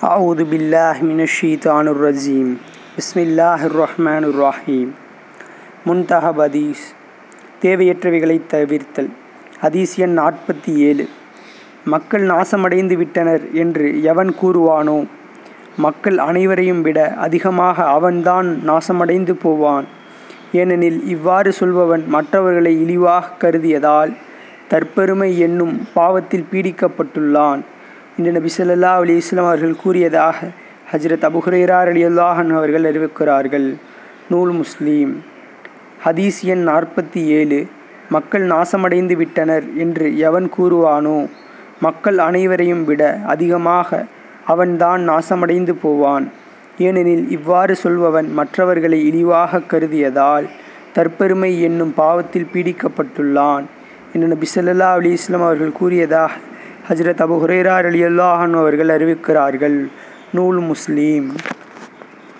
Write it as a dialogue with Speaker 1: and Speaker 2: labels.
Speaker 1: أعوذ بالله من الشيطان الرجيم بسم الله الرحمن الرحيم முன்தஹப் ஹதீஸ் தேவையற்றவைகளை தவிர்த்தல் ஹதீஸ் எண் நாற்பத்தி ஏழு மக்கள் நாசமடைந்து விட்டனர் என்று எவன் கூறுவானோ மக்கள் அனைவரையும் விட அதிகமாக அவன்தான் நாசமடைந்து போவான் ஏனெனில் இவ்வாறு சொல்பவன் மற்றவர்களை இழிவாக கருதியதால் தற்பெருமை என்னும் பாவத்தில் பீடிக்கப்பட்டுள்ளான் என்று நபி சொல்லல்லா அலி இஸ்லாம் அவர்கள் கூறியதாக ஹஜ்ரத் அபு ஹுரைரா அவர்கள் அறிவிக்கிறார்கள். நூல் முஸ்லீம். ஹதீஸ் எண் நாற்பத்தி ஏழு. மக்கள் நாசமடைந்து விட்டனர் என்று எவன் கூறுவானோ மக்கள் அனைவரையும் விட அதிகமாக அவன்தான் நாசமடைந்து போவான். ஏனெனில் இவ்வாறு சொல்பவன் மற்றவர்களை இழிவாக கருதியதால் தற்பெருமை என்னும் பாவத்தில் பீடிக்கப்பட்டுள்ளான். என்று நபி சொல்லல்லா அலி இஸ்லாம் அவர்கள் கூறியதாக ஹஜ்ரத் அபு ஹுரைரா அலி அல்லாஹன் அவர்கள் அறிவிக்கிறார்கள். நூல் முஸ்லீம்.